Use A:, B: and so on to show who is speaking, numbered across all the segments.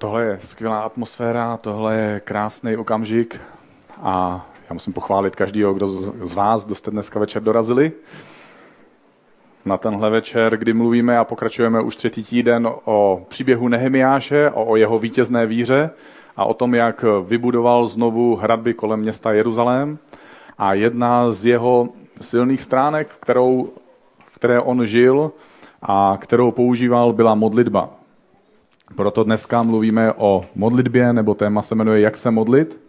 A: Tohle je skvělá atmosféra, tohle je krásný okamžik a já musím pochválit každého, kdo z vás, kdo jste dneska večer dorazili. Na tenhle večer, kdy mluvíme a pokračujeme už třetí týden o příběhu Nehemiáše, o jeho vítězné víře a o tom, jak vybudoval znovu hradby kolem města Jeruzalém. A jedna z jeho silných stránek, kterou, v které on žil a kterou používal, byla modlitba. Proto dneska mluvíme o modlitbě, nebo téma se jmenuje Jak se modlit,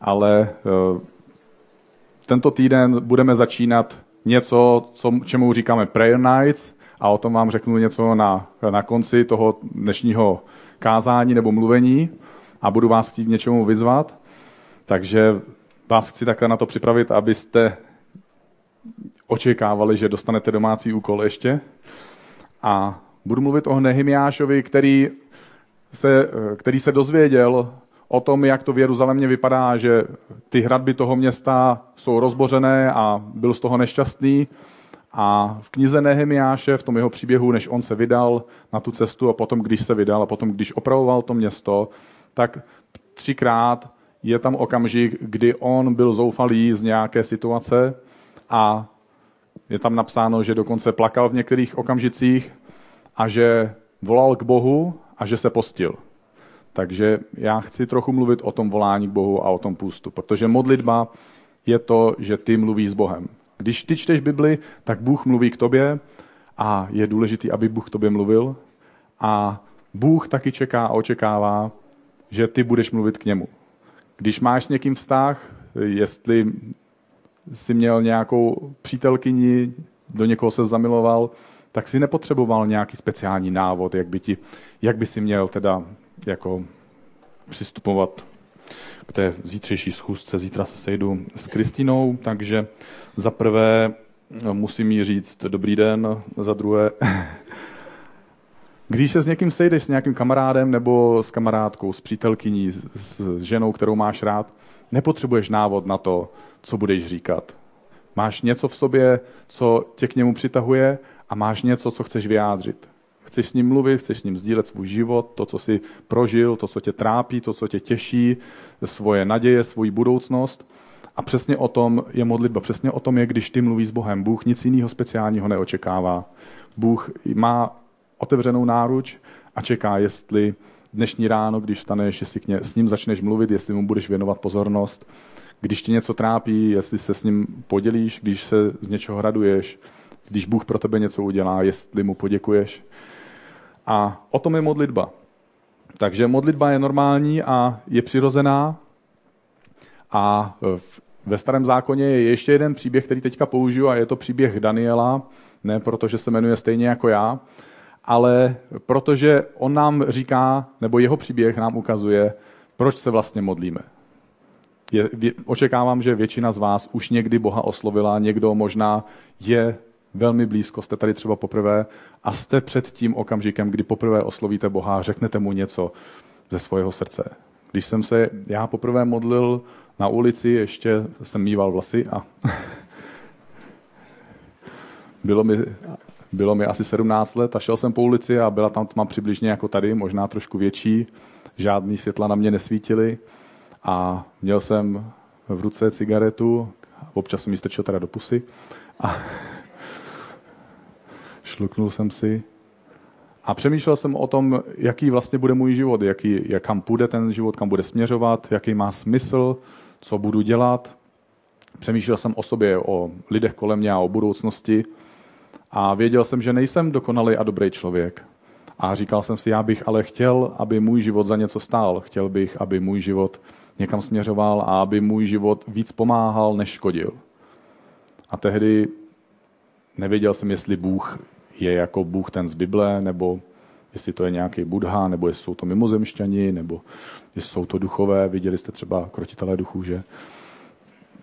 A: ale eh, tento týden budeme začínat něco, co, čemu říkáme prayer nights a o tom vám řeknu něco na, na konci toho dnešního kázání nebo mluvení a budu vás chtít něčemu vyzvat. Takže vás chci takhle na to připravit, abyste očekávali, že dostanete domácí úkol ještě. A Budu mluvit o Nehemiášovi, který se, který se dozvěděl o tom, jak to v Jeruzalémě vypadá, že ty hradby toho města jsou rozbořené a byl z toho nešťastný. A v knize Nehemiáše, v tom jeho příběhu, než on se vydal na tu cestu a potom, když se vydal a potom, když opravoval to město, tak třikrát je tam okamžik, kdy on byl zoufalý z nějaké situace a je tam napsáno, že dokonce plakal v některých okamžicích a že volal k Bohu a že se postil. Takže já chci trochu mluvit o tom volání k Bohu a o tom půstu, protože modlitba je to, že ty mluvíš s Bohem. Když ty čteš Bibli, tak Bůh mluví k tobě a je důležité, aby Bůh k tobě mluvil. A Bůh taky čeká a očekává, že ty budeš mluvit k němu. Když máš s někým vztah, jestli jsi měl nějakou přítelkyni, do někoho se zamiloval, tak si nepotřeboval nějaký speciální návod, jak by, ti, jak by si měl teda jako přistupovat k té zítřejší schůzce. Zítra se sejdu s Kristinou, takže za prvé musím jí říct dobrý den, za druhé když se s někým sejdeš, s nějakým kamarádem nebo s kamarádkou, s přítelkyní, s, s ženou, kterou máš rád, nepotřebuješ návod na to, co budeš říkat. Máš něco v sobě, co tě k němu přitahuje a máš něco, co chceš vyjádřit. Chceš s ním mluvit, chceš s ním sdílet svůj život, to, co jsi prožil, to, co tě trápí, to, co tě těší, svoje naděje, svoji budoucnost. A přesně o tom je modlitba, přesně o tom je, když ty mluvíš s Bohem. Bůh nic jiného speciálního neočekává. Bůh má otevřenou náruč a čeká, jestli dnešní ráno, když staneš, jestli k ně, s ním začneš mluvit, jestli mu budeš věnovat pozornost, když tě něco trápí, jestli se s ním podělíš, když se z něčeho raduješ, když Bůh pro tebe něco udělá, jestli mu poděkuješ. A o tom je modlitba. Takže modlitba je normální a je přirozená. A ve starém zákoně je ještě jeden příběh, který teďka použiju, a je to příběh Daniela, ne protože se jmenuje stejně jako já, ale protože on nám říká, nebo jeho příběh nám ukazuje, proč se vlastně modlíme. Je, očekávám, že většina z vás už někdy Boha oslovila, někdo možná je velmi blízko, jste tady třeba poprvé a jste před tím okamžikem, kdy poprvé oslovíte Boha a řeknete mu něco ze svého srdce. Když jsem se já poprvé modlil na ulici, ještě jsem mýval vlasy a bylo mi, bylo mi asi 17 let a šel jsem po ulici a byla tam tma přibližně jako tady, možná trošku větší, žádný světla na mě nesvítily a měl jsem v ruce cigaretu, občas jsem ji strčil teda do pusy a šluknul jsem si a přemýšlel jsem o tom, jaký vlastně bude můj život, jaký, jak kam půjde ten život, kam bude směřovat, jaký má smysl, co budu dělat. Přemýšlel jsem o sobě, o lidech kolem mě a o budoucnosti a věděl jsem, že nejsem dokonalý a dobrý člověk. A říkal jsem si, já bych ale chtěl, aby můj život za něco stál. Chtěl bych, aby můj život někam směřoval a aby můj život víc pomáhal, než škodil. A tehdy nevěděl jsem, jestli Bůh je jako Bůh ten z Bible, nebo jestli to je nějaký Budha, nebo jestli jsou to mimozemšťani, nebo jestli jsou to duchové, viděli jste třeba krotitelé duchů, že?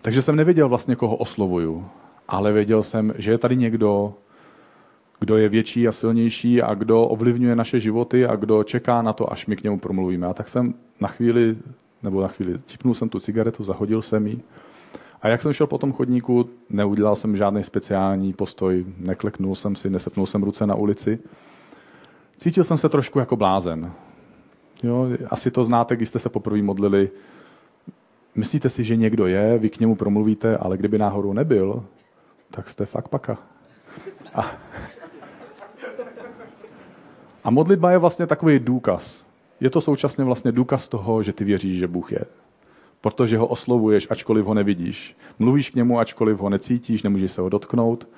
A: Takže jsem nevěděl vlastně, koho oslovuju, ale věděl jsem, že je tady někdo, kdo je větší a silnější a kdo ovlivňuje naše životy a kdo čeká na to, až my k němu promluvíme. A tak jsem na chvíli, nebo na chvíli, tipnul jsem tu cigaretu, zahodil jsem ji a jak jsem šel po tom chodníku, neudělal jsem žádný speciální postoj, nekleknul jsem si, nesepnul jsem ruce na ulici. Cítil jsem se trošku jako blázen. Jo, asi to znáte, když jste se poprvé modlili. Myslíte si, že někdo je, vy k němu promluvíte, ale kdyby náhodou nebyl, tak jste fakt paka. A, a modlitba je vlastně takový důkaz. Je to současně vlastně důkaz toho, že ty věříš, že Bůh je. Protože ho oslovuješ, ačkoliv ho nevidíš. Mluvíš k němu, ačkoliv ho necítíš, nemůžeš se ho dotknout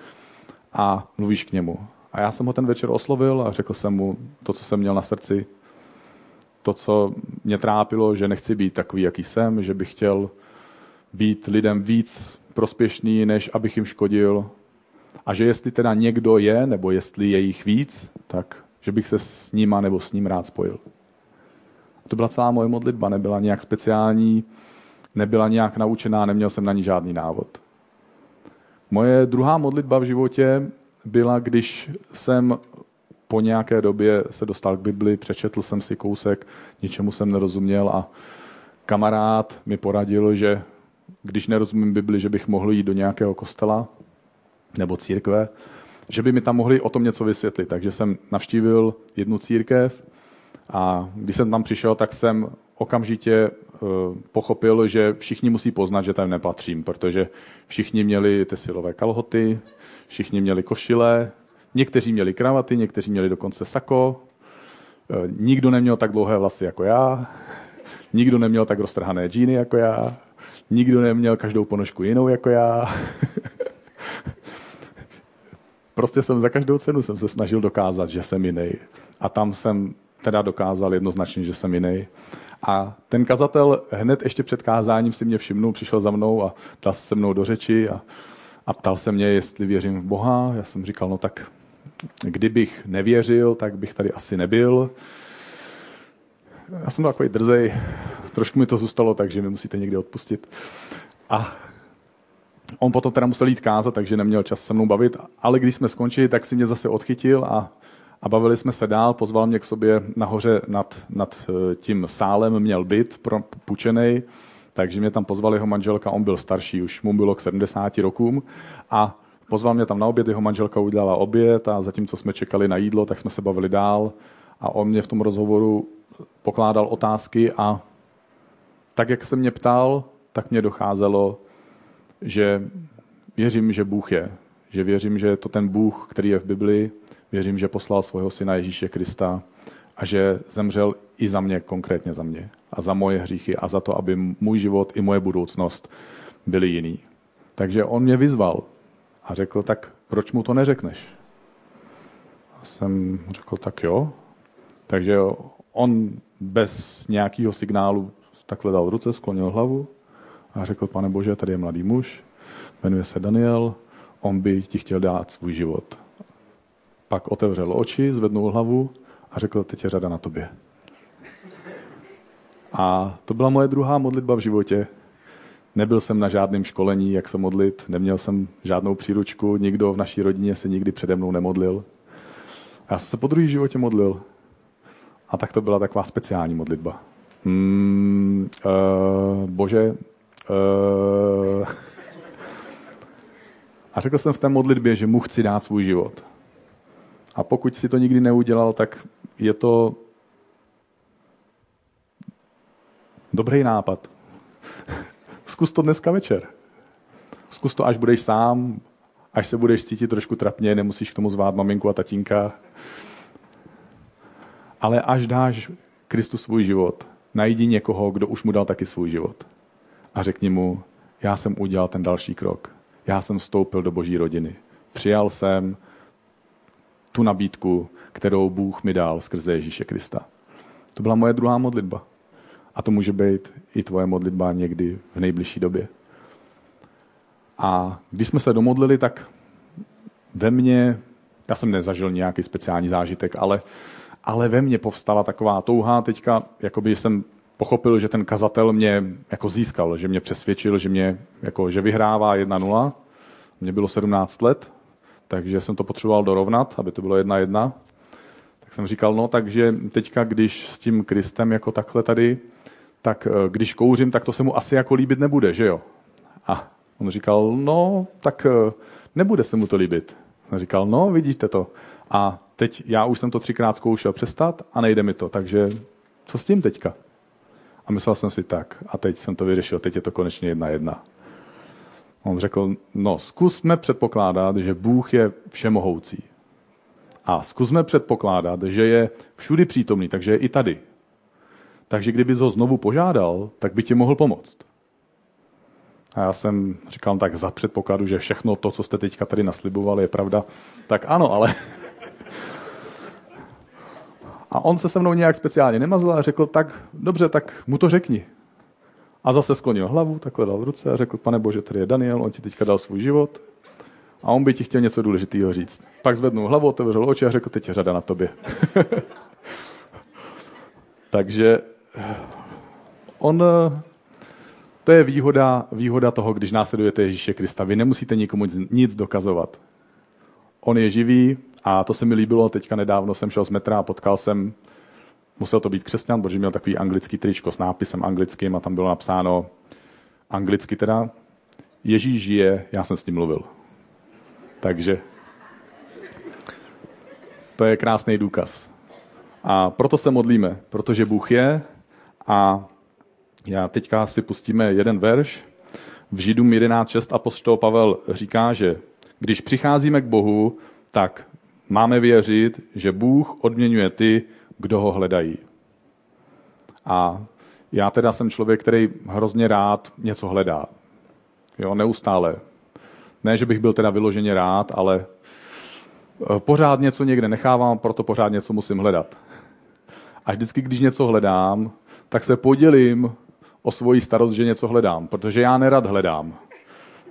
A: a mluvíš k němu. A já jsem ho ten večer oslovil a řekl jsem mu to, co jsem měl na srdci, to, co mě trápilo, že nechci být takový, jaký jsem, že bych chtěl být lidem víc prospěšný, než abych jim škodil. A že jestli teda někdo je, nebo jestli je jich víc, tak že bych se s nima nebo s ním rád spojil. To byla celá moje modlitba, nebyla nějak speciální, nebyla nějak naučená, neměl jsem na ní žádný návod. Moje druhá modlitba v životě byla, když jsem po nějaké době se dostal k Bibli, přečetl jsem si kousek, ničemu jsem nerozuměl a kamarád mi poradil, že když nerozumím Bibli, že bych mohl jít do nějakého kostela nebo církve, že by mi tam mohli o tom něco vysvětlit. Takže jsem navštívil jednu církev a když jsem tam přišel, tak jsem okamžitě pochopil, že všichni musí poznat, že tam nepatřím, protože všichni měli ty silové kalhoty, všichni měli košile, někteří měli kravaty, někteří měli dokonce sako, eh, nikdo neměl tak dlouhé vlasy jako já, nikdo neměl tak roztrhané džíny jako já, nikdo neměl každou ponožku jinou jako já. prostě jsem za každou cenu jsem se snažil dokázat, že jsem jiný. A tam jsem teda dokázal jednoznačně, že jsem jiný. A ten kazatel hned ještě před kázáním si mě všimnul, přišel za mnou a dal se se mnou do řeči a, a ptal se mě, jestli věřím v Boha. Já jsem říkal, no tak kdybych nevěřil, tak bych tady asi nebyl. Já jsem byl takový drzej, trošku mi to zůstalo, takže mi musíte někdy odpustit. A on potom teda musel jít kázat, takže neměl čas se mnou bavit, ale když jsme skončili, tak si mě zase odchytil a a bavili jsme se dál, pozval mě k sobě nahoře nad, nad eh, tím sálem, měl byt půjčený, takže mě tam pozval jeho manželka, on byl starší, už mu bylo k 70 rokům. A pozval mě tam na oběd, jeho manželka udělala oběd a zatímco jsme čekali na jídlo, tak jsme se bavili dál. A on mě v tom rozhovoru pokládal otázky a tak, jak se mě ptal, tak mě docházelo, že věřím, že Bůh je. Že věřím, že je to ten Bůh, který je v Biblii, Věřím, že poslal svého syna Ježíše Krista a že zemřel i za mě, konkrétně za mě a za moje hříchy a za to, aby můj život i moje budoucnost byly jiný. Takže on mě vyzval a řekl, tak proč mu to neřekneš? A jsem řekl, tak jo. Takže on bez nějakého signálu takhle dal ruce, sklonil hlavu a řekl, pane Bože, tady je mladý muž, jmenuje se Daniel, on by ti chtěl dát svůj život. Pak otevřel oči, zvednul hlavu a řekl, teď je řada na tobě. A to byla moje druhá modlitba v životě. Nebyl jsem na žádném školení, jak se modlit, neměl jsem žádnou příručku, nikdo v naší rodině se nikdy přede mnou nemodlil. Já jsem se po druhý životě modlil. A tak to byla taková speciální modlitba. Mm, uh, bože, uh... a řekl jsem v té modlitbě, že mu chci dát svůj život. A pokud si to nikdy neudělal, tak je to dobrý nápad. Zkus to dneska večer. Zkus to, až budeš sám, až se budeš cítit trošku trapně, nemusíš k tomu zvát maminku a tatínka. Ale až dáš Kristu svůj život, najdi někoho, kdo už mu dal taky svůj život. A řekni mu, já jsem udělal ten další krok. Já jsem vstoupil do boží rodiny. Přijal jsem tu nabídku, kterou Bůh mi dal skrze Ježíše Krista. To byla moje druhá modlitba. A to může být i tvoje modlitba někdy v nejbližší době. A když jsme se domodlili, tak ve mně, já jsem nezažil nějaký speciální zážitek, ale, ale ve mně povstala taková touha teďka, jakoby jsem pochopil, že ten kazatel mě jako získal, že mě přesvědčil, že mě jako, že vyhrává 1-0. Mně bylo 17 let takže jsem to potřeboval dorovnat, aby to bylo jedna jedna. Tak jsem říkal, no takže teďka, když s tím Kristem jako takhle tady, tak eh, když kouřím, tak to se mu asi jako líbit nebude, že jo? A on říkal, no, tak eh, nebude se mu to líbit. On říkal, no, vidíte to. A teď já už jsem to třikrát zkoušel přestat a nejde mi to, takže Co s tím teďka? A myslel jsem si tak, a teď jsem to vyřešil, teď je to konečně jedna jedna. On řekl, no zkusme předpokládat, že Bůh je všemohoucí. A zkusme předpokládat, že je všudy přítomný, takže je i tady. Takže kdyby ho znovu požádal, tak by ti mohl pomoct. A já jsem říkal tak za předpokladu, že všechno to, co jste teďka tady naslibovali, je pravda. Tak ano, ale... A on se se mnou nějak speciálně nemazl a řekl, tak dobře, tak mu to řekni. A zase sklonil hlavu, takhle dal ruce a řekl, pane Bože, tady je Daniel, on ti teďka dal svůj život a on by ti chtěl něco důležitého říct. Pak zvednul hlavu, otevřel oči a řekl, teď je řada na tobě. Takže on, to je výhoda, výhoda toho, když následujete Ježíše Krista. Vy nemusíte nikomu nic dokazovat. On je živý a to se mi líbilo. Teďka nedávno jsem šel z metra a potkal jsem, musel to být křesťan, protože měl takový anglický tričko s nápisem anglickým a tam bylo napsáno anglicky teda Ježíš žije, já jsem s ním mluvil. Takže to je krásný důkaz. A proto se modlíme, protože Bůh je a já teďka si pustíme jeden verš. V Židům 11.6 apostol Pavel říká, že když přicházíme k Bohu, tak máme věřit, že Bůh odměňuje ty, kdo ho hledají. A já teda jsem člověk, který hrozně rád něco hledá. Jo, neustále. Ne, že bych byl teda vyloženě rád, ale eh, pořád něco někde nechávám, proto pořád něco musím hledat. A vždycky, když něco hledám, tak se podělím o svoji starost, že něco hledám, protože já nerad hledám.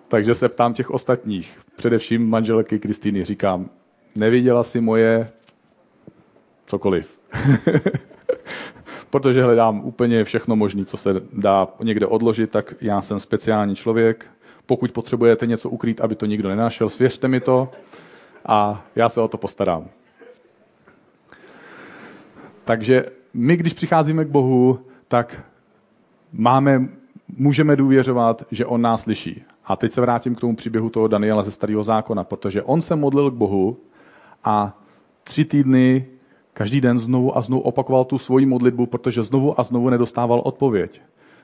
A: Takže se ptám těch ostatních, především manželky Kristýny, říkám, neviděla si moje cokoliv. protože hledám úplně všechno možné, co se dá někde odložit, tak já jsem speciální člověk. Pokud potřebujete něco ukrýt, aby to nikdo nenašel, svěřte mi to a já se o to postarám. Takže my, když přicházíme k Bohu, tak máme, můžeme důvěřovat, že On nás slyší. A teď se vrátím k tomu příběhu toho Daniela ze Starého zákona, protože on se modlil k Bohu a tři týdny každý den znovu a znovu opakoval tu svoji modlitbu, protože znovu a znovu nedostával odpověď.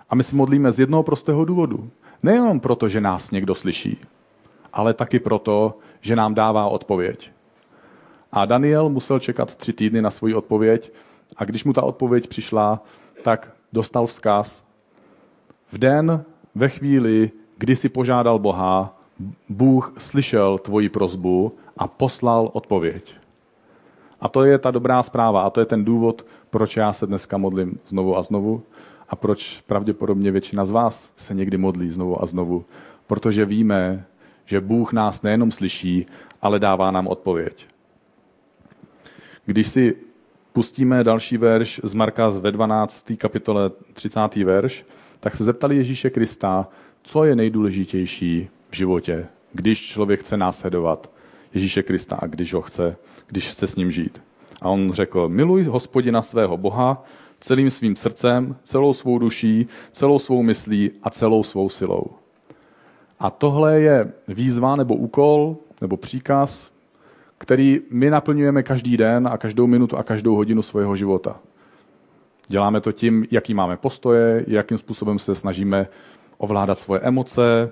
A: A my si modlíme z jednoho prostého důvodu. Nejenom proto, že nás někdo slyší, ale taky proto, že nám dává odpověď. A Daniel musel čekat tři týdny na svoji odpověď a když mu ta odpověď přišla, tak dostal vzkaz. V den, ve chvíli, kdy si požádal Boha, Bůh slyšel tvoji prozbu a poslal odpověď. A to je ta dobrá zpráva a to je ten důvod, proč já se dneska modlím znovu a znovu a proč pravděpodobně většina z vás se někdy modlí znovu a znovu. Protože víme, že Bůh nás nejenom slyší, ale dává nám odpověď. Když si pustíme další verš z Marka ve 12. kapitole 30. verš, tak se zeptali Ježíše Krista, co je nejdůležitější v životě, když člověk chce následovat Ježíše Krista když ho chce, když chce s ním žít. A on řekl, miluj hospodina svého Boha celým svým srdcem, celou svou duší, celou svou myslí a celou svou silou. A tohle je výzva nebo úkol nebo příkaz který my naplňujeme každý den a každou minutu a každou hodinu svého života. Děláme to tím, jaký máme postoje, jakým způsobem se snažíme ovládat svoje emoce,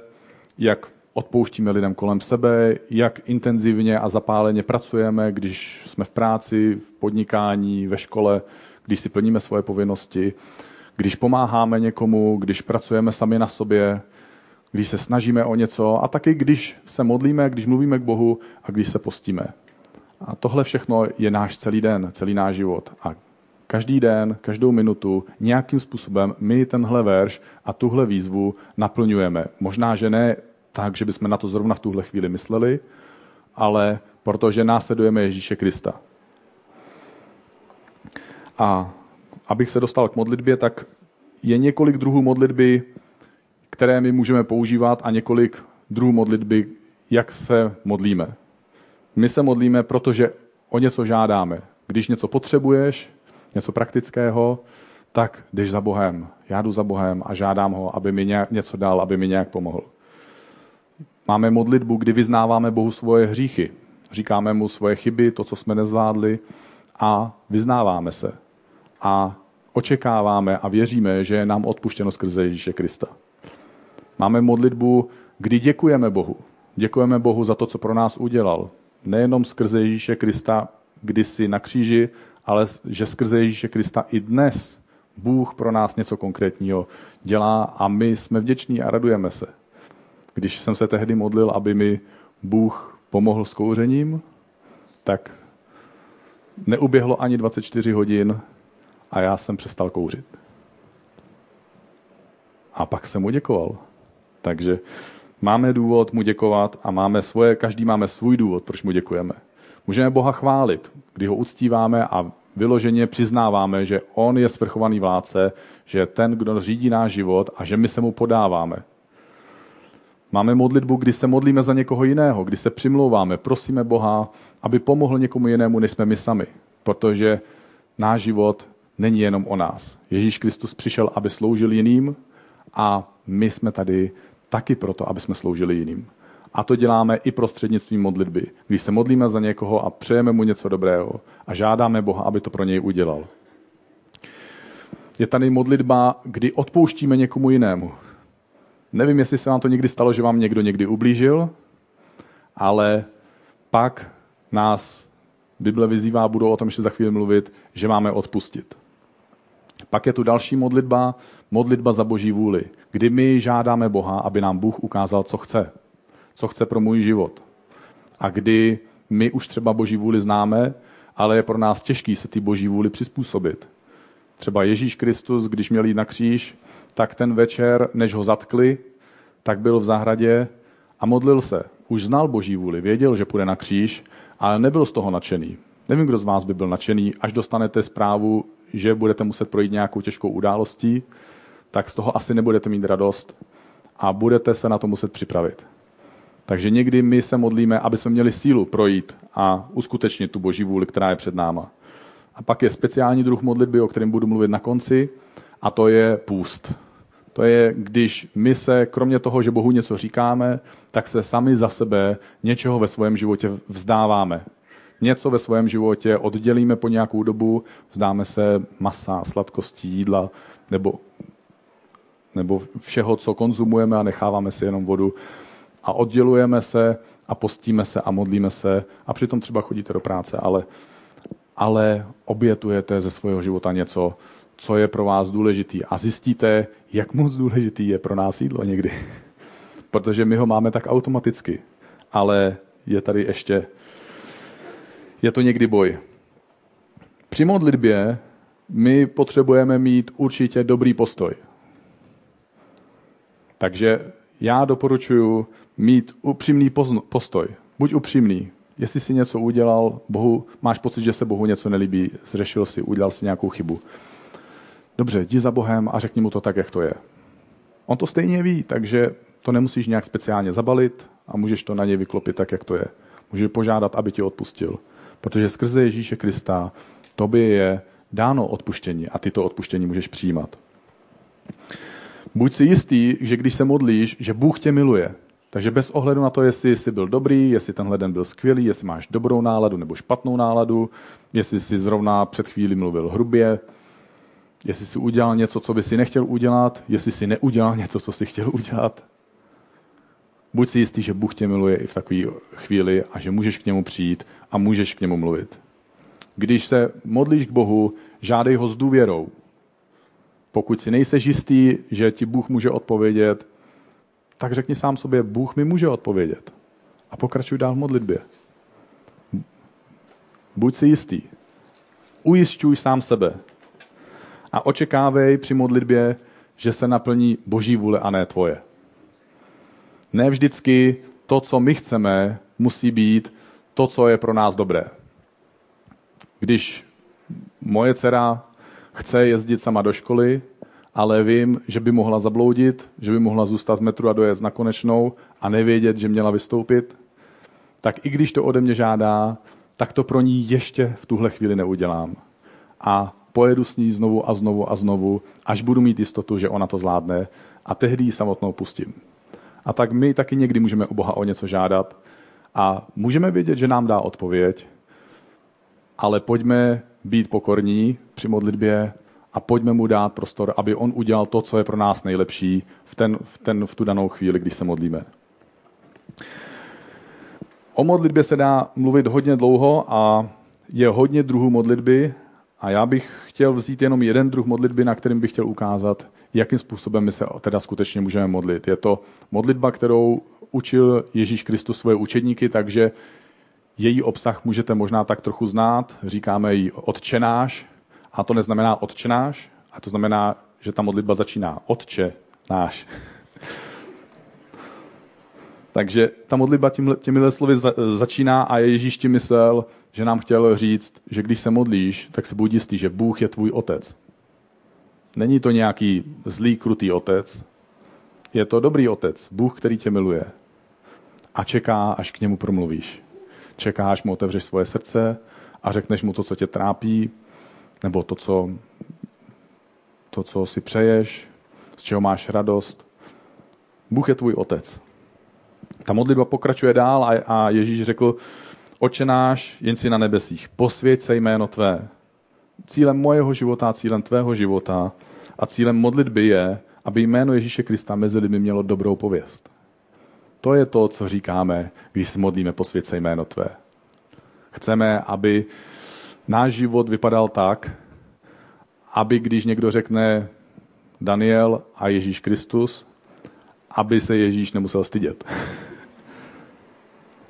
A: jak odpouštíme lidem kolem sebe, jak intenzivně a zapáleně pracujeme, když jsme v práci, v podnikání, ve škole, když si plníme svoje povinnosti, když pomáháme někomu, když pracujeme sami na sobě, když se snažíme o něco a taky když se modlíme, když mluvíme k Bohu a když se postíme. A tohle všechno je náš celý den, celý náš život. A každý den, každou minutu nějakým způsobem my tenhle verš a tuhle výzvu naplňujeme. Možná, že ne tak, že bychom na to zrovna v tuhle chvíli mysleli, ale protože následujeme Ježíše Krista. A abych se dostal k modlitbě, tak je několik druhů modlitby, které my můžeme používat a několik druhů modlitby, jak se modlíme. My se modlíme, protože o něco žádáme. Když něco potřebuješ, něco praktického, tak jdeš za Bohem. Já jdu za Bohem a žádám ho, aby mi něco dal, aby mi nějak pomohl. Máme modlitbu, kdy vyznáváme Bohu svoje hříchy. Říkáme mu svoje chyby, to, co jsme nezvládli a vyznáváme se. A očekáváme a věříme, že je nám odpuštěno skrze Ježíše Krista. Máme modlitbu, kdy děkujeme Bohu. Děkujeme Bohu za to, co pro nás udělal. Nejenom skrze Ježíše Krista kdysi na kříži, ale že skrze Ježíše Krista i dnes Bůh pro nás něco konkrétního dělá a my jsme vděční a radujeme se. Když jsem se tehdy modlil, aby mi Bůh pomohl s kouřením, tak neuběhlo ani 24 hodin a já jsem přestal kouřit. A pak jsem mu děkoval. Takže máme důvod mu děkovat a máme svoje, každý máme svůj důvod, proč mu děkujeme. Můžeme Boha chválit, kdy ho uctíváme a vyloženě přiznáváme, že on je svrchovaný vládce, že je ten, kdo řídí náš život a že my se mu podáváme. Máme modlitbu, kdy se modlíme za někoho jiného, kdy se přimlouváme, prosíme Boha, aby pomohl někomu jinému, než jsme my sami. Protože náš život není jenom o nás. Ježíš Kristus přišel, aby sloužil jiným a my jsme tady taky proto, aby jsme sloužili jiným. A to děláme i prostřednictvím modlitby, když se modlíme za někoho a přejeme mu něco dobrého a žádáme Boha, aby to pro něj udělal. Je tady modlitba, kdy odpouštíme někomu jinému. Nevím, jestli se vám to někdy stalo, že vám někdo někdy ublížil, ale pak nás Bible vyzývá, budou o tom ještě za chvíli mluvit, že máme odpustit. Pak je tu další modlitba, modlitba za boží vůli, kdy my žádáme Boha, aby nám Bůh ukázal, co chce. Co chce pro můj život. A kdy my už třeba boží vůli známe, ale je pro nás těžký se ty boží vůli přizpůsobit. Třeba Ježíš Kristus, když měl jít na kříž, tak ten večer, než ho zatkli, tak byl v zahradě a modlil se. Už znal boží vůli, věděl, že půjde na kříž, ale nebyl z toho nadšený. Nevím, kdo z vás by byl nadšený, až dostanete zprávu, že budete muset projít nějakou těžkou událostí, tak z toho asi nebudete mít radost a budete se na to muset připravit. Takže někdy my se modlíme, aby jsme měli sílu projít a uskutečnit tu boží vůli, která je před náma. A pak je speciální druh modlitby, o kterém budu mluvit na konci, a to je půst. To je, když my se, kromě toho, že Bohu něco říkáme, tak se sami za sebe něčeho ve svém životě vzdáváme. Něco ve svém životě oddělíme po nějakou dobu, vzdáme se masa, sladkostí, jídla nebo, nebo všeho, co konzumujeme a necháváme si jenom vodu. A oddělujeme se a postíme se a modlíme se a přitom třeba chodíte do práce, ale, ale obětujete ze svého života něco, co je pro vás důležitý a zjistíte, jak moc důležitý je pro nás jídlo někdy. Protože my ho máme tak automaticky, ale je tady ještě, je to někdy boj. Při modlitbě my potřebujeme mít určitě dobrý postoj. Takže já doporučuji mít upřímný postoj. Buď upřímný. Jestli si něco udělal, Bohu, máš pocit, že se Bohu něco nelíbí, zřešil si, udělal si nějakou chybu dobře, jdi za Bohem a řekni mu to tak, jak to je. On to stejně ví, takže to nemusíš nějak speciálně zabalit a můžeš to na něj vyklopit tak, jak to je. Můžeš požádat, aby ti odpustil. Protože skrze Ježíše Krista tobě je dáno odpuštění a ty to odpuštění můžeš přijímat. Buď si jistý, že když se modlíš, že Bůh tě miluje. Takže bez ohledu na to, jestli jsi byl dobrý, jestli tenhle den byl skvělý, jestli máš dobrou náladu nebo špatnou náladu, jestli jsi zrovna před chvíli mluvil hrubě, jestli jsi udělal něco, co by si nechtěl udělat, jestli jsi neudělal něco, co si chtěl udělat. Buď si jistý, že Bůh tě miluje i v takové chvíli a že můžeš k němu přijít a můžeš k němu mluvit. Když se modlíš k Bohu, žádej ho s důvěrou. Pokud si nejseš jistý, že ti Bůh může odpovědět, tak řekni sám sobě, Bůh mi může odpovědět. A pokračuj dál v modlitbě. Buď si jistý. Ujišťuj sám sebe, a očekávej při modlitbě, že se naplní boží vůle a ne tvoje. Ne vždycky to, co my chceme, musí být to, co je pro nás dobré. Když moje dcera chce jezdit sama do školy, ale vím, že by mohla zabloudit, že by mohla zůstat v metru a dojet na konečnou a nevědět, že měla vystoupit, tak i když to ode mě žádá, tak to pro ní ještě v tuhle chvíli neudělám. A pojedu s ní znovu a znovu a znovu, až budu mít jistotu, že ona to zvládne a tehdy ji samotnou pustím. A tak my taky někdy můžeme u Boha o něco žádat a můžeme vědět, že nám dá odpověď, ale pojďme být pokorní při modlitbě a pojďme mu dát prostor, aby on udělal to, co je pro nás nejlepší v, ten, v, ten, v tu danou chvíli, když se modlíme. O modlitbě se dá mluvit hodně dlouho a je hodně druhů modlitby a já bych chtěl vzít jenom jeden druh modlitby, na kterým bych chtěl ukázat, jakým způsobem my se teda skutečně můžeme modlit. Je to modlitba, kterou učil Ježíš Kristus svoje učedníky, takže její obsah můžete možná tak trochu znát. Říkáme ji odčenáš, a to neznamená odčenáš, a to znamená, že ta modlitba začíná Otče náš. Takže ta modlitba těmihle slovy začíná a Ježíš tím myslel, že nám chtěl říct, že když se modlíš, tak se buď jistý, že Bůh je tvůj otec. Není to nějaký zlý, krutý otec. Je to dobrý otec, Bůh, který tě miluje. A čeká, až k němu promluvíš. Čeká, až mu otevřeš svoje srdce a řekneš mu to, co tě trápí, nebo to, co, to, co si přeješ, z čeho máš radost. Bůh je tvůj otec. Ta modlitba pokračuje dál a, a Ježíš řekl, oče náš, jen si na nebesích, posvěď se jméno tvé. Cílem mojeho života, cílem tvého života a cílem modlitby je, aby jméno Ježíše Krista mezi lidmi mělo dobrou pověst. To je to, co říkáme, když se modlíme posvěď se jméno tvé. Chceme, aby náš život vypadal tak, aby když někdo řekne Daniel a Ježíš Kristus, aby se Ježíš nemusel stydět.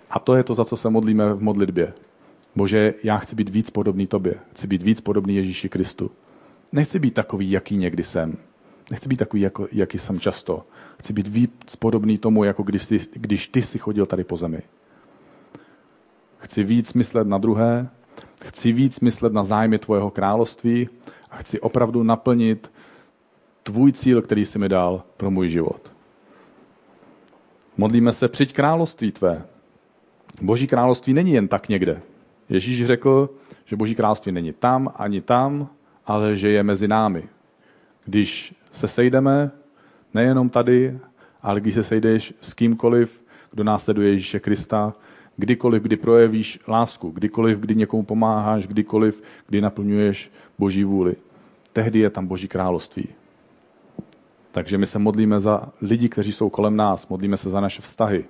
A: A to je to, za co se modlíme v modlitbě. Bože, já chci být víc podobný tobě. Chci být víc podobný Ježíši Kristu. Nechci být takový, jaký někdy jsem. Nechci být takový, jako, jaký jsem často. Chci být víc podobný tomu, jako když, jsi, když ty jsi chodil tady po zemi. Chci víc myslet na druhé, chci víc myslet na zájmy tvojeho království a chci opravdu naplnit tvůj cíl, který jsi mi dal pro můj život. Modlíme se, přijď království tvé. Boží království není jen tak někde. Ježíš řekl, že Boží království není tam ani tam, ale že je mezi námi. Když se sejdeme, nejenom tady, ale když se sejdeš s kýmkoliv, kdo následuje Ježíše Krista, kdykoliv, kdy projevíš lásku, kdykoliv, kdy někomu pomáháš, kdykoliv, kdy naplňuješ Boží vůli. Tehdy je tam Boží království. Takže my se modlíme za lidi, kteří jsou kolem nás, modlíme se za naše vztahy.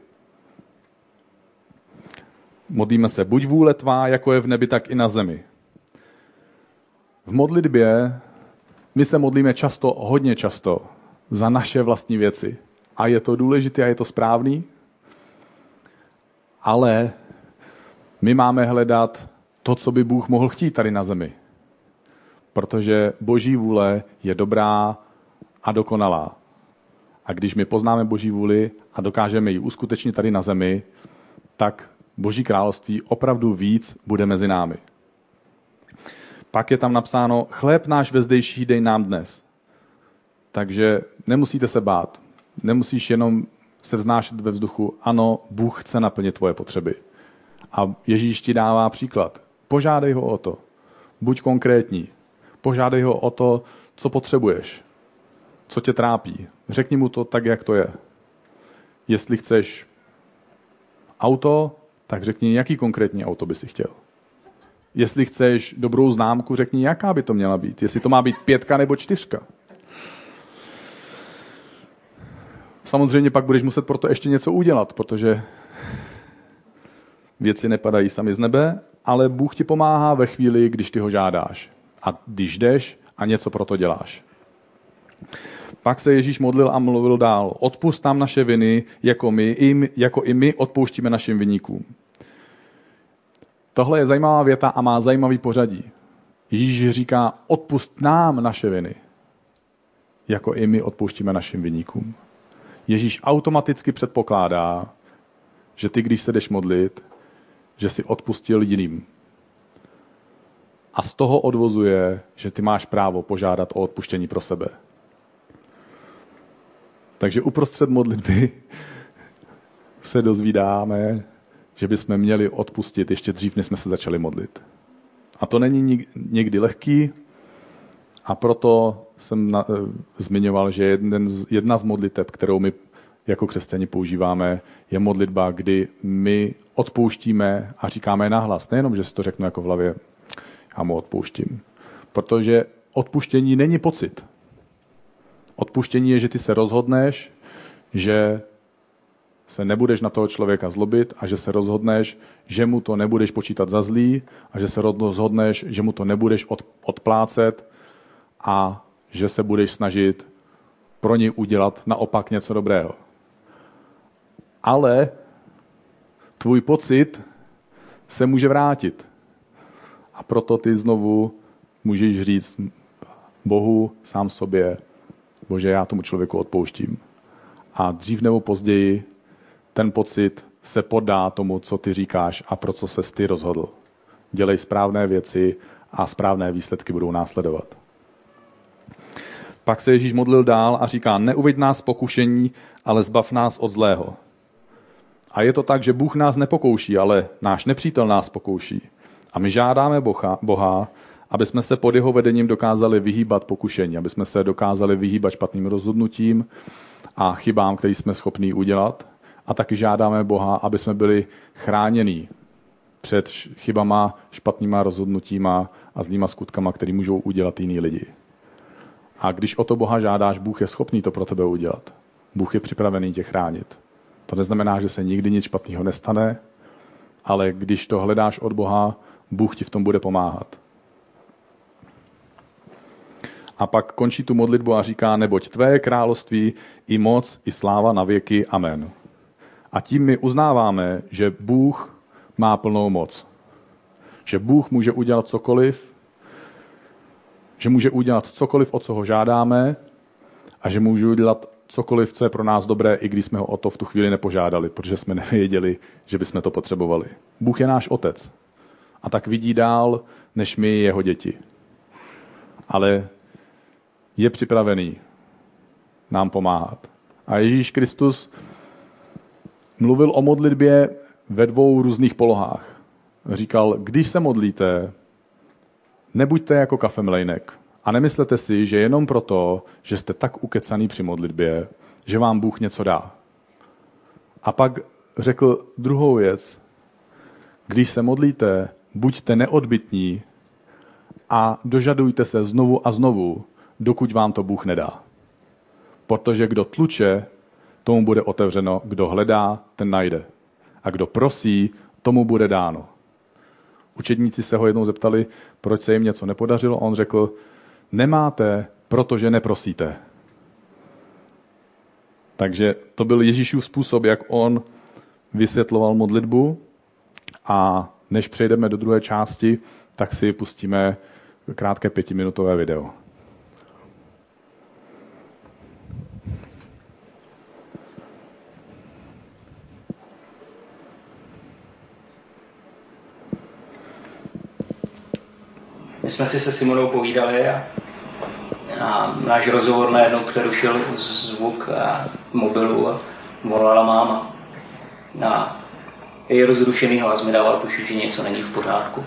A: Modlíme se buď vůle tvá, jako je v nebi, tak i na zemi. V modlitbě my se modlíme často, hodně často, za naše vlastní věci. A je to důležité a je to správný, ale my máme hledat to, co by Bůh mohl chtít tady na zemi. Protože Boží vůle je dobrá a dokonalá. A když my poznáme Boží vůli a dokážeme ji uskutečnit tady na zemi, tak Boží království opravdu víc bude mezi námi. Pak je tam napsáno, chléb náš vezdejší dej nám dnes. Takže nemusíte se bát. Nemusíš jenom se vznášet ve vzduchu. Ano, Bůh chce naplnit tvoje potřeby. A Ježíš ti dává příklad. Požádej ho o to. Buď konkrétní. Požádej ho o to, co potřebuješ. Co tě trápí. Řekni mu to tak, jak to je. Jestli chceš auto, tak řekni, jaký konkrétní auto by si chtěl. Jestli chceš dobrou známku, řekni, jaká by to měla být. Jestli to má být pětka nebo čtyřka. Samozřejmě pak budeš muset pro to ještě něco udělat, protože věci nepadají sami z nebe, ale Bůh ti pomáhá ve chvíli, když ty ho žádáš. A když jdeš a něco pro to děláš. Pak se Ježíš modlil a mluvil dál. Odpust nám naše viny, jako my, i, jako i my odpouštíme našim viníkům. Tohle je zajímavá věta a má zajímavý pořadí. Ježíš říká, odpust nám naše viny, jako i my odpouštíme našim viníkům. Ježíš automaticky předpokládá, že ty, když se jdeš modlit, že si odpustil jiným. A z toho odvozuje, že ty máš právo požádat o odpuštění pro sebe. Takže uprostřed modlitby se dozvídáme, že bychom měli odpustit ještě dřív, než jsme se začali modlit. A to není někdy lehký a proto jsem na, e, zmiňoval, že jeden z, jedna z modliteb, kterou my jako křesťani používáme, je modlitba, kdy my odpouštíme a říkáme nahlas. Nejenom, že si to řeknu jako v hlavě, já mu odpouštím. Protože odpuštění není pocit. Odpuštění je, že ty se rozhodneš, že se nebudeš na toho člověka zlobit a že se rozhodneš, že mu to nebudeš počítat za zlý a že se rozhodneš, že mu to nebudeš od, odplácet a že se budeš snažit pro něj udělat naopak něco dobrého. Ale tvůj pocit se může vrátit. A proto ty znovu můžeš říct Bohu, sám sobě, Bože, já tomu člověku odpouštím. A dřív nebo později ten pocit se podá tomu, co ty říkáš a pro co se ty rozhodl. Dělej správné věci a správné výsledky budou následovat. Pak se Ježíš modlil dál a říká, neuveď nás pokušení, ale zbav nás od zlého. A je to tak, že Bůh nás nepokouší, ale náš nepřítel nás pokouší. A my žádáme Boha, Boha aby jsme se pod jeho vedením dokázali vyhýbat pokušení, aby jsme se dokázali vyhýbat špatným rozhodnutím a chybám, které jsme schopní udělat. A taky žádáme Boha, aby jsme byli chráněni před chybama, špatnýma rozhodnutíma a zlýma skutkama, které můžou udělat jiní lidi. A když o to Boha žádáš, Bůh je schopný to pro tebe udělat. Bůh je připravený tě chránit. To neznamená, že se nikdy nic špatného nestane, ale když to hledáš od Boha, Bůh ti v tom bude pomáhat. A pak končí tu modlitbu a říká, neboť tvé království i moc, i sláva na věky. Amen. A tím my uznáváme, že Bůh má plnou moc. Že Bůh může udělat cokoliv, že může udělat cokoliv, o co ho žádáme a že může udělat cokoliv, co je pro nás dobré, i když jsme ho o to v tu chvíli nepožádali, protože jsme nevěděli, že bychom to potřebovali. Bůh je náš otec a tak vidí dál, než my jeho děti. Ale je připravený nám pomáhat. A Ježíš Kristus mluvil o modlitbě ve dvou různých polohách. Říkal, když se modlíte, nebuďte jako kafemlejnek a nemyslete si, že jenom proto, že jste tak ukecaný při modlitbě, že vám Bůh něco dá. A pak řekl druhou věc. Když se modlíte, buďte neodbitní a dožadujte se znovu a znovu, dokud vám to Bůh nedá. Protože kdo tluče, tomu bude otevřeno, kdo hledá, ten najde. A kdo prosí, tomu bude dáno. Učedníci se ho jednou zeptali, proč se jim něco nepodařilo. On řekl, nemáte, protože neprosíte. Takže to byl Ježíšův způsob, jak on vysvětloval modlitbu. A než přejdeme do druhé části, tak si pustíme krátké pětiminutové video.
B: My jsme si se Simonou povídali a, a náš rozhovor najednou přerušil zvuk a mobilu a volala máma. A její rozrušený hlas mi dával tušit, že něco není v pořádku.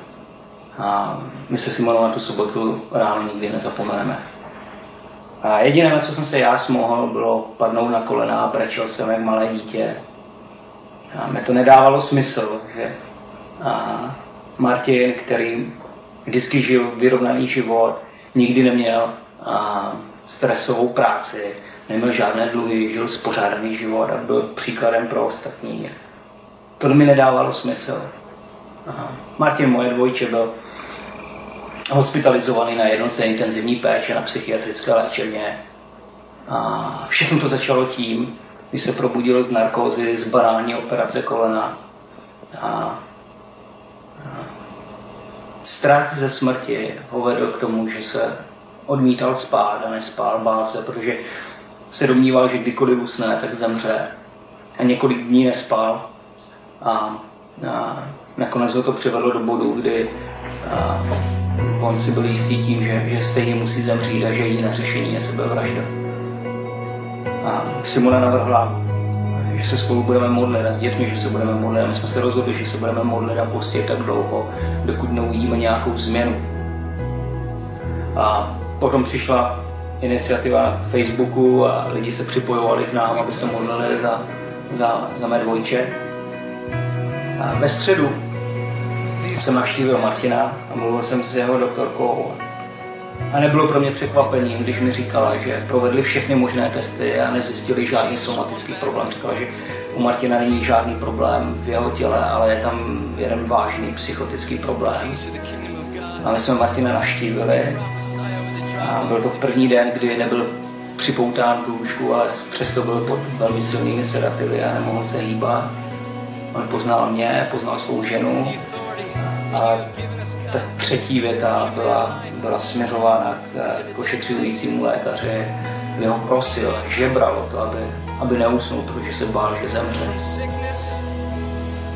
B: A my se Simonou na tu sobotu ráno nikdy nezapomeneme. A jediné, na co jsem se já smohl, bylo padnout na kolena a brečel jsem jak malé dítě. A mi to nedávalo smysl, že a Martin, který vždycky žil vyrovnaný život, nikdy neměl a, stresovou práci, neměl žádné dluhy, žil spořádaný život a byl příkladem pro ostatní. To mi nedávalo smysl. A Martin, moje dvojče, byl hospitalizovaný na jednoce intenzivní péče na psychiatrické léčebně. A všechno to začalo tím, když se probudil z narkózy, z banální operace kolena. A strach ze smrti ho vedl k tomu, že se odmítal spát a nespál, bál se, protože se domníval, že kdykoliv usne, tak zemře. A několik dní nespal a, a nakonec ho to přivedlo do bodu, kdy a, on si byl jistý tím, že, že stejně musí zemřít a že jediné řešení je sebevražda. A Simona navrhla že se spolu budeme modlit a s dětmi, že se budeme modlit. A my jsme se rozhodli, že se budeme modlit a postit tak dlouho, dokud neuvidíme nějakou změnu. A potom přišla iniciativa na Facebooku a lidi se připojovali k nám, aby se modlili za, za, za mé dvojče. A ve středu jsem navštívil Martina a mluvil jsem s jeho doktorkou. A nebylo pro mě překvapení, když mi říkala, že provedli všechny možné testy a nezjistili žádný somatický problém. Říkala, že u Martina není žádný problém v jeho těle, ale je tam jeden vážný psychotický problém. A my jsme Martina navštívili a byl to první den, kdy nebyl připoután k lůžku, ale přesto byl pod velmi silnými sedativy a nemohl se hýbat. On poznal mě, poznal svou ženu a ta třetí věta byla, byla směřována k, ošetřujícímu lékaři, mi ho prosil, žebral o to, aby, aby neusnul, protože se bál, že zemře.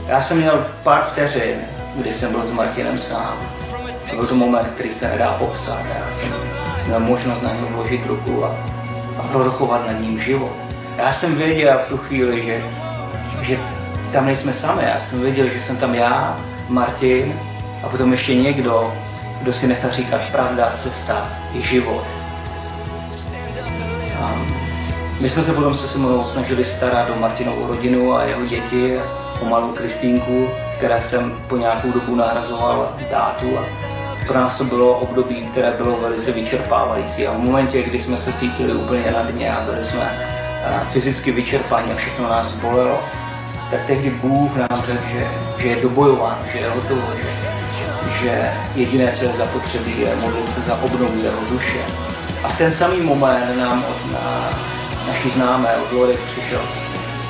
B: Já jsem měl pár vteřin, kdy jsem byl s Martinem sám. To byl to moment, který se nedá popsat. Já jsem měl možnost na něj vložit ruku a, a prorokovat nad ním život. Já jsem věděl v tu chvíli, že, že tam nejsme sami. Já jsem věděl, že jsem tam já, Martin a potom ještě někdo, kdo si nechá říkat pravda, cesta i život. A my jsme se potom se Simonou snažili starat o Martinovou rodinu a jeho děti, o malou Kristýnku, které jsem po nějakou dobu nahrazoval dátu a pro nás to bylo období, které bylo velice vyčerpávající a v momentě, kdy jsme se cítili úplně na dně a byli jsme eh, fyzicky vyčerpaní a všechno nás bolelo, tak tehdy Bůh nám řekl, že, že je dobojován, že je hotovo, že, že jediné, co je zapotřebí, je modlit se za obnovu jeho duše. A v ten samý moment nám od na, naší známé od Lorek přišel,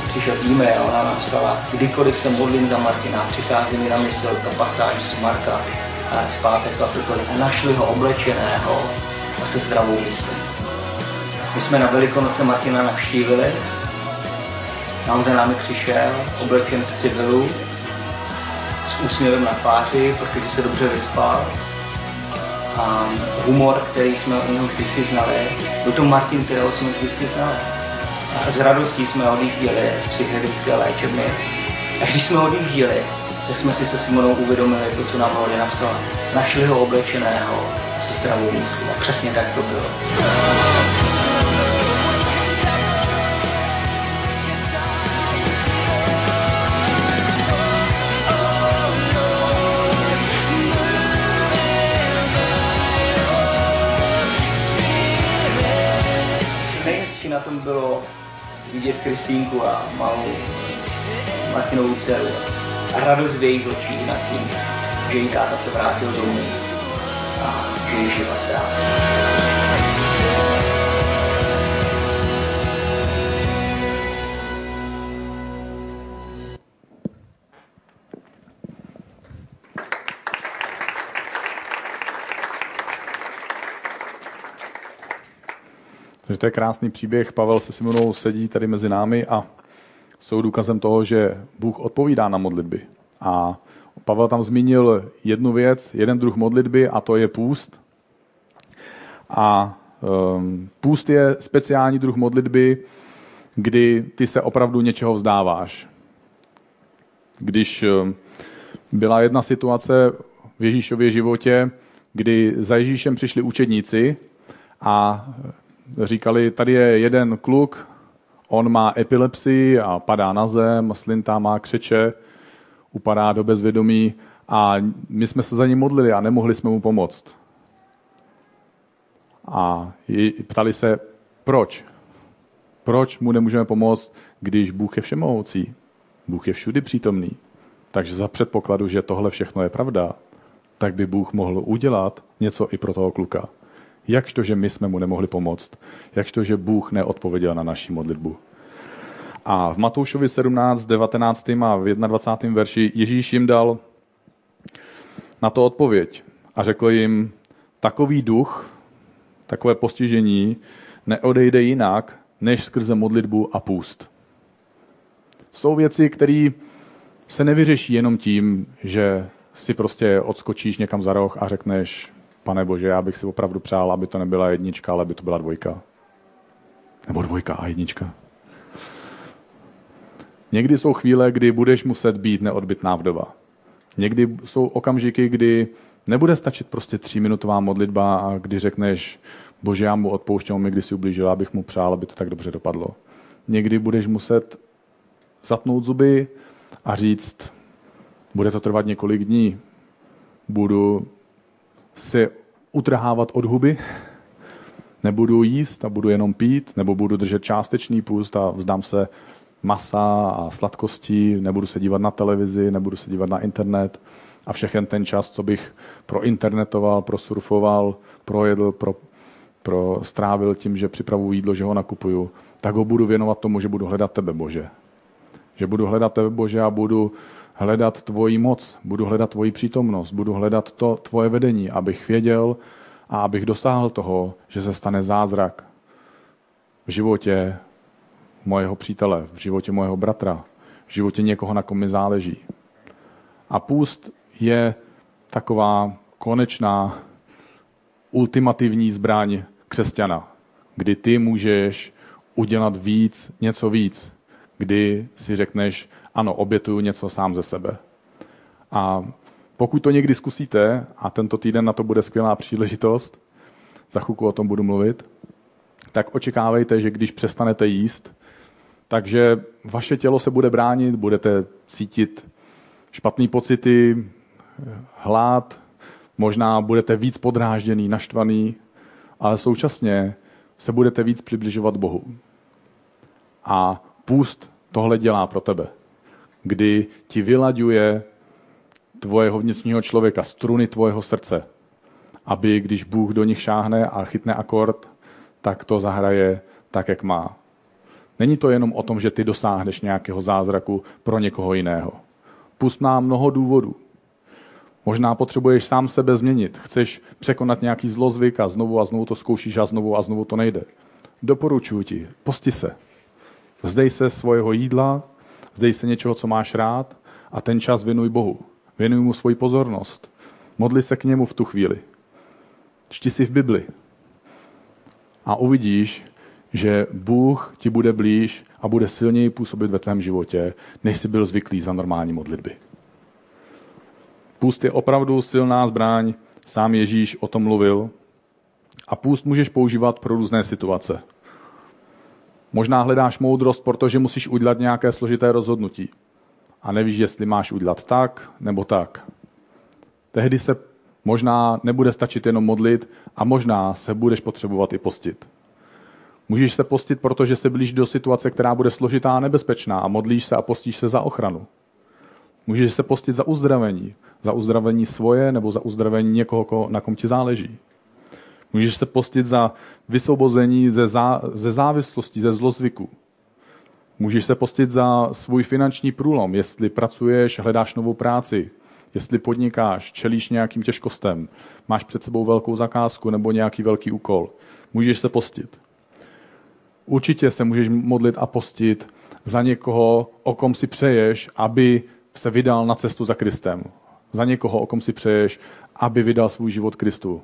B: přišel e-mail, ona napsala, kdykoliv se modlím za Martina, přichází mi na mysl ta pasáž z Marka z kapitoly a našli ho oblečeného a se zdravou myslí. My jsme na Velikonoce Martina navštívili on za námi přišel, oblečen v civilu, s úsměvem na tváři, protože se dobře vyspal. A humor, který jsme u něho vždycky znali, byl to Martin, kterého jsme vždycky znali. A s radostí jsme odjížděli z psychiatrické léčebny. A když jsme odjížděli, tak jsme si se Simonou uvědomili to, co nám Lori napsala. Našli ho oblečeného se zdravou myslí. A přesně tak to bylo. Na tom bylo vidět Kristýnku a malou Martinovou dceru a radost v jejich očích nad tím, že její táta se vrátil domů a že je živa stále.
A: Takže to je krásný příběh. Pavel se Simonou sedí tady mezi námi a jsou důkazem toho, že Bůh odpovídá na modlitby. A Pavel tam zmínil jednu věc, jeden druh modlitby a to je půst. A um, půst je speciální druh modlitby, kdy ty se opravdu něčeho vzdáváš. Když um, byla jedna situace v Ježíšově životě, kdy za Ježíšem přišli učedníci a říkali, tady je jeden kluk, On má epilepsii a padá na zem, slintá má křeče, upadá do bezvědomí a my jsme se za ním modlili a nemohli jsme mu pomoct. A ptali se, proč? Proč mu nemůžeme pomoct, když Bůh je všemohoucí? Bůh je všudy přítomný. Takže za předpokladu, že tohle všechno je pravda, tak by Bůh mohl udělat něco i pro toho kluka. Jakž to, že my jsme mu nemohli pomoct? Jakž to, že Bůh neodpověděl na naši modlitbu? A v Matoušovi 17, 19. a v 21. verši Ježíš jim dal na to odpověď a řekl jim, takový duch, takové postižení neodejde jinak, než skrze modlitbu a půst. Jsou věci, které se nevyřeší jenom tím, že si prostě odskočíš někam za roh a řekneš, pane Bože, já bych si opravdu přál, aby to nebyla jednička, ale aby to byla dvojka. Nebo dvojka a jednička. Někdy jsou chvíle, kdy budeš muset být neodbitná vdova. Někdy jsou okamžiky, kdy nebude stačit prostě tříminutová modlitba a kdy řekneš, bože, já mu odpouštěl mi, když si ublížil, abych mu přál, aby to tak dobře dopadlo. Někdy budeš muset zatnout zuby a říct, bude to trvat několik dní, budu se utrhávat od huby Nebudu jíst a budu jenom pít, nebo budu držet částečný půst a vzdám se masa a sladkostí, nebudu se dívat na televizi, nebudu se dívat na internet a všechen ten čas, co bych prointernetoval, prosurfoval, projedl, pro, pro strávil tím, že připravuji jídlo, že ho nakupuju, tak ho budu věnovat tomu, že budu hledat tebe, Bože. Že budu hledat tebe, Bože, a budu hledat tvoji moc, budu hledat tvoji přítomnost, budu hledat to tvoje vedení, abych věděl a abych dosáhl toho, že se stane zázrak v životě mojeho přítele, v životě mojeho bratra, v životě někoho, na kom mi záleží. A půst je taková konečná, ultimativní zbraň křesťana, kdy ty můžeš udělat víc, něco víc, kdy si řekneš, ano, obětuju něco sám ze sebe. A pokud to někdy zkusíte, a tento týden na to bude skvělá příležitost, za chvilku o tom budu mluvit, tak očekávejte, že když přestanete jíst, takže vaše tělo se bude bránit, budete cítit špatné pocity, hlad, možná budete víc podrážděný, naštvaný, ale současně se budete víc přibližovat Bohu. A půst tohle dělá pro tebe, kdy ti vylaďuje tvojeho vnitřního člověka, struny tvojeho srdce, aby když Bůh do nich šáhne a chytne akord, tak to zahraje tak, jak má. Není to jenom o tom, že ty dosáhneš nějakého zázraku pro někoho jiného. Pust má mnoho důvodů. Možná potřebuješ sám sebe změnit. Chceš překonat nějaký zlozvyk a znovu a znovu to zkoušíš a znovu a znovu to nejde. Doporučuji ti, posti se. Zdej se svého jídla, zdej se něčeho, co máš rád a ten čas věnuj Bohu. Věnuj mu svoji pozornost. Modli se k němu v tu chvíli. Čti si v Bibli. A uvidíš, že Bůh ti bude blíž a bude silněji působit ve tvém životě, než jsi byl zvyklý za normální modlitby. Půst je opravdu silná zbraň, sám Ježíš o tom mluvil. A půst můžeš používat pro různé situace. Možná hledáš moudrost, protože musíš udělat nějaké složité rozhodnutí. A nevíš, jestli máš udělat tak nebo tak. Tehdy se možná nebude stačit jenom modlit a možná se budeš potřebovat i postit. Můžeš se postit, protože se blíží do situace, která bude složitá a nebezpečná a modlíš se a postíš se za ochranu. Můžeš se postit za uzdravení. Za uzdravení svoje nebo za uzdravení někoho, na kom ti záleží. Můžeš se postit za vysvobození ze, zá, ze závislosti, ze zlozvyku. Můžeš se postit za svůj finanční průlom, jestli pracuješ, hledáš novou práci, jestli podnikáš, čelíš nějakým těžkostem, máš před sebou velkou zakázku nebo nějaký velký úkol. Můžeš se postit. Určitě se můžeš modlit a postit za někoho, o kom si přeješ, aby se vydal na cestu za Kristem. Za někoho, o kom si přeješ, aby vydal svůj život Kristu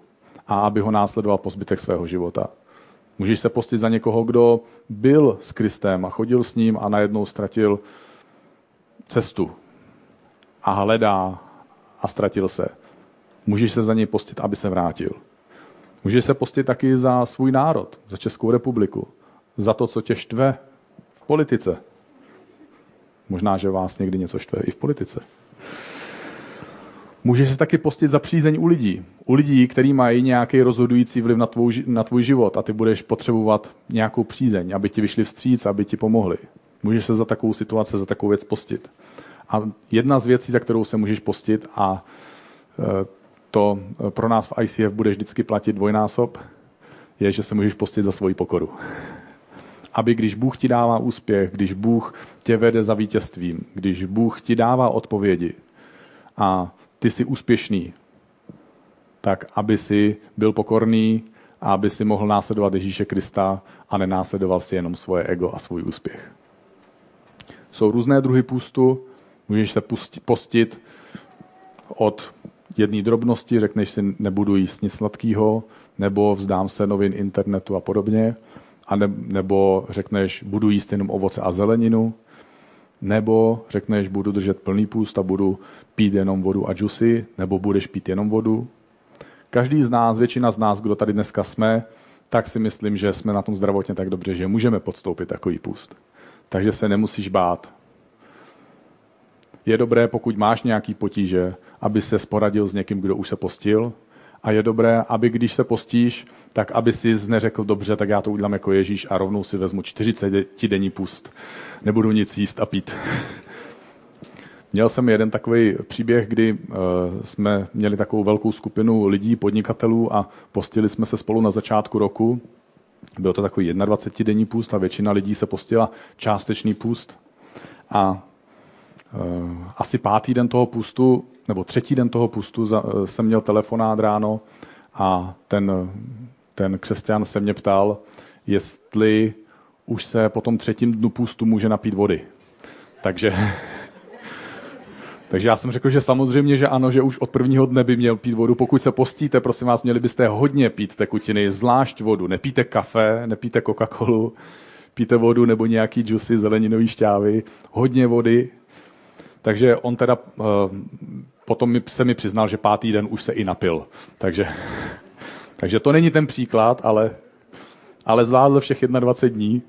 A: a aby ho následoval po zbytek svého života. Můžeš se postit za někoho, kdo byl s Kristem a chodil s ním a najednou ztratil cestu a hledá a ztratil se. Můžeš se za něj postit, aby se vrátil. Můžeš se postit taky za svůj národ, za Českou republiku, za to, co tě štve v politice. Možná, že vás někdy něco štve i v politice. Můžeš se taky postit za přízeň u lidí. U lidí, kteří mají nějaký rozhodující vliv na tvůj, na tvůj život a ty budeš potřebovat nějakou přízeň, aby ti vyšli vstříc, aby ti pomohli. Můžeš se za takovou situaci, za takovou věc postit. A jedna z věcí, za kterou se můžeš postit a e, to pro nás v ICF bude vždycky platit dvojnásob, je, že se můžeš postit za svoji pokoru aby když Bůh ti dává úspěch, když Bůh tě vede za vítězstvím, když Bůh ti dává odpovědi a ty jsi úspěšný, tak aby si byl pokorný a aby si mohl následovat Ježíše Krista a nenásledoval si jenom svoje ego a svůj úspěch. Jsou různé druhy půstu, můžeš se postit od jedné drobnosti, řekneš si, nebudu jíst nic sladkého, nebo vzdám se novin internetu a podobně, a ne, nebo řekneš, budu jíst jenom ovoce a zeleninu, nebo řekneš, budu držet plný půst a budu pít jenom vodu a džusy, nebo budeš pít jenom vodu. Každý z nás, většina z nás, kdo tady dneska jsme, tak si myslím, že jsme na tom zdravotně tak dobře, že můžeme podstoupit takový půst. Takže se nemusíš bát. Je dobré, pokud máš nějaký potíže, aby se sporadil s někým, kdo už se postil A je dobré, aby když se postíš, tak aby si neřekl dobře, tak já to udělám jako Ježíš a rovnou si vezmu 40 denní pust. Nebudu nic jíst a pít. Měl jsem jeden takový příběh, kdy uh, jsme měli takovou velkou skupinu lidí, podnikatelů a postili jsme se spolu na začátku roku. Byl to takový 21-denní půst a většina lidí se postila částečný půst. A uh, asi pátý den toho pustu, nebo třetí den toho pustu uh, jsem měl telefonát ráno a ten, ten křesťan se mě ptal, jestli už se po tom třetím dnu pustu může napít vody. Takže takže já jsem řekl, že samozřejmě, že ano, že už od prvního dne by měl pít vodu. Pokud se postíte, prosím vás, měli byste hodně pít tekutiny, zvlášť vodu. Nepíte kafe, nepíte Coca-Colu, píte vodu nebo nějaký džusy, zeleninový šťávy, hodně vody. Takže on teda uh, potom se mi přiznal, že pátý den už se i napil. Takže, takže to není ten příklad, ale, ale zvládl všech 21 dní.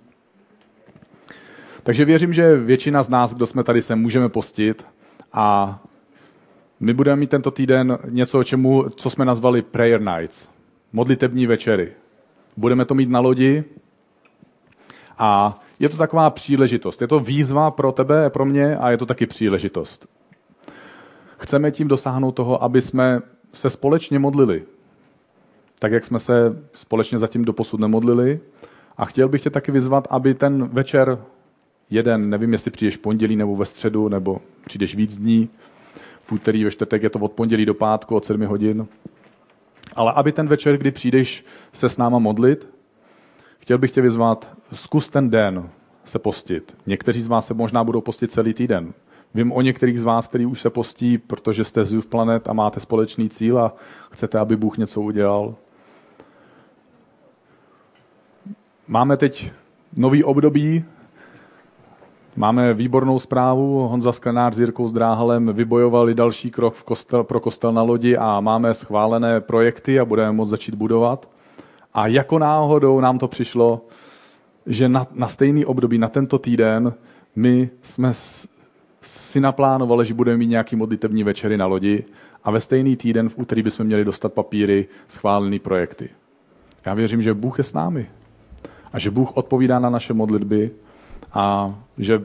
A: Takže věřím, že většina z nás, kdo jsme tady, se můžeme postit a my budeme mít tento týden něco, čemu, co jsme nazvali prayer nights, modlitební večery. Budeme to mít na lodi a je to taková příležitost. Je to výzva pro tebe, pro mě a je to taky příležitost. Chceme tím dosáhnout toho, aby jsme se společně modlili. Tak, jak jsme se společně zatím doposud nemodlili. A chtěl bych tě taky vyzvat, aby ten večer jeden, nevím, jestli přijdeš pondělí nebo ve středu, nebo přijdeš víc dní. V úterý, ve čtvrtek je to od pondělí do pátku od 7 hodin. Ale aby ten večer, kdy přijdeš se s náma modlit, chtěl bych tě vyzvat, zkus ten den se postit. Někteří z vás se možná budou postit celý týden. Vím o některých z vás, kteří už se postí, protože jste z Planet a máte společný cíl a chcete, aby Bůh něco udělal. Máme teď nový období, Máme výbornou zprávu. Honza Sklenář s Jirkou Zdráhalem vybojovali další krok v kostel, pro kostel na lodi a máme schválené projekty a budeme moct začít budovat. A jako náhodou nám to přišlo, že na, na stejný období, na tento týden, my jsme si naplánovali, že budeme mít nějaký modlitevní večery na lodi a ve stejný týden v úterý bychom měli dostat papíry, schválené projekty. Já věřím, že Bůh je s námi a že Bůh odpovídá na naše modlitby a že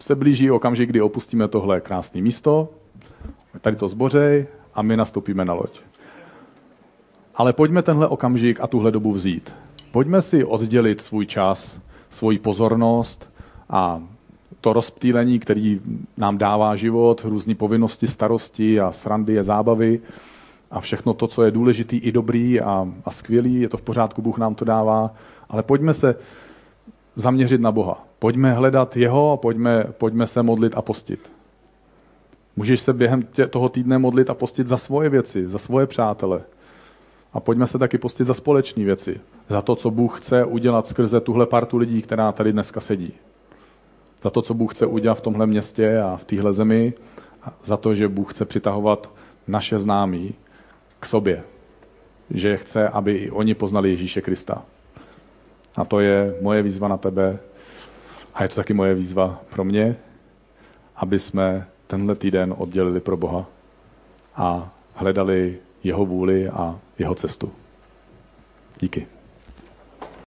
A: se blíží okamžik, kdy opustíme tohle krásné místo, tady to zbořej a my nastoupíme na loď. Ale pojďme tenhle okamžik a tuhle dobu vzít. Pojďme si oddělit svůj čas, svoji pozornost a to rozptýlení, který nám dává život, různé povinnosti, starosti a srandy a zábavy a všechno to, co je důležitý i dobrý a, a skvělý, je to v pořádku, Bůh nám to dává, ale pojďme se zaměřit na Boha. Pojďme hledat Jeho a pojďme, pojďme se modlit a postit. Můžeš se během tě, toho týdne modlit a postit za svoje věci, za svoje přátele. A pojďme se taky postit za společné věci. Za to, co Bůh chce udělat skrze tuhle partu lidí, která tady dneska sedí. Za to, co Bůh chce udělat v tomhle městě a v téhle zemi. A za to, že Bůh chce přitahovat naše známí k sobě. Že chce, aby i oni poznali Ježíše Krista. A to je moje výzva na tebe a je to taky moje výzva pro mě, aby jsme tenhle týden oddělili pro Boha a hledali jeho vůli a jeho cestu. Díky.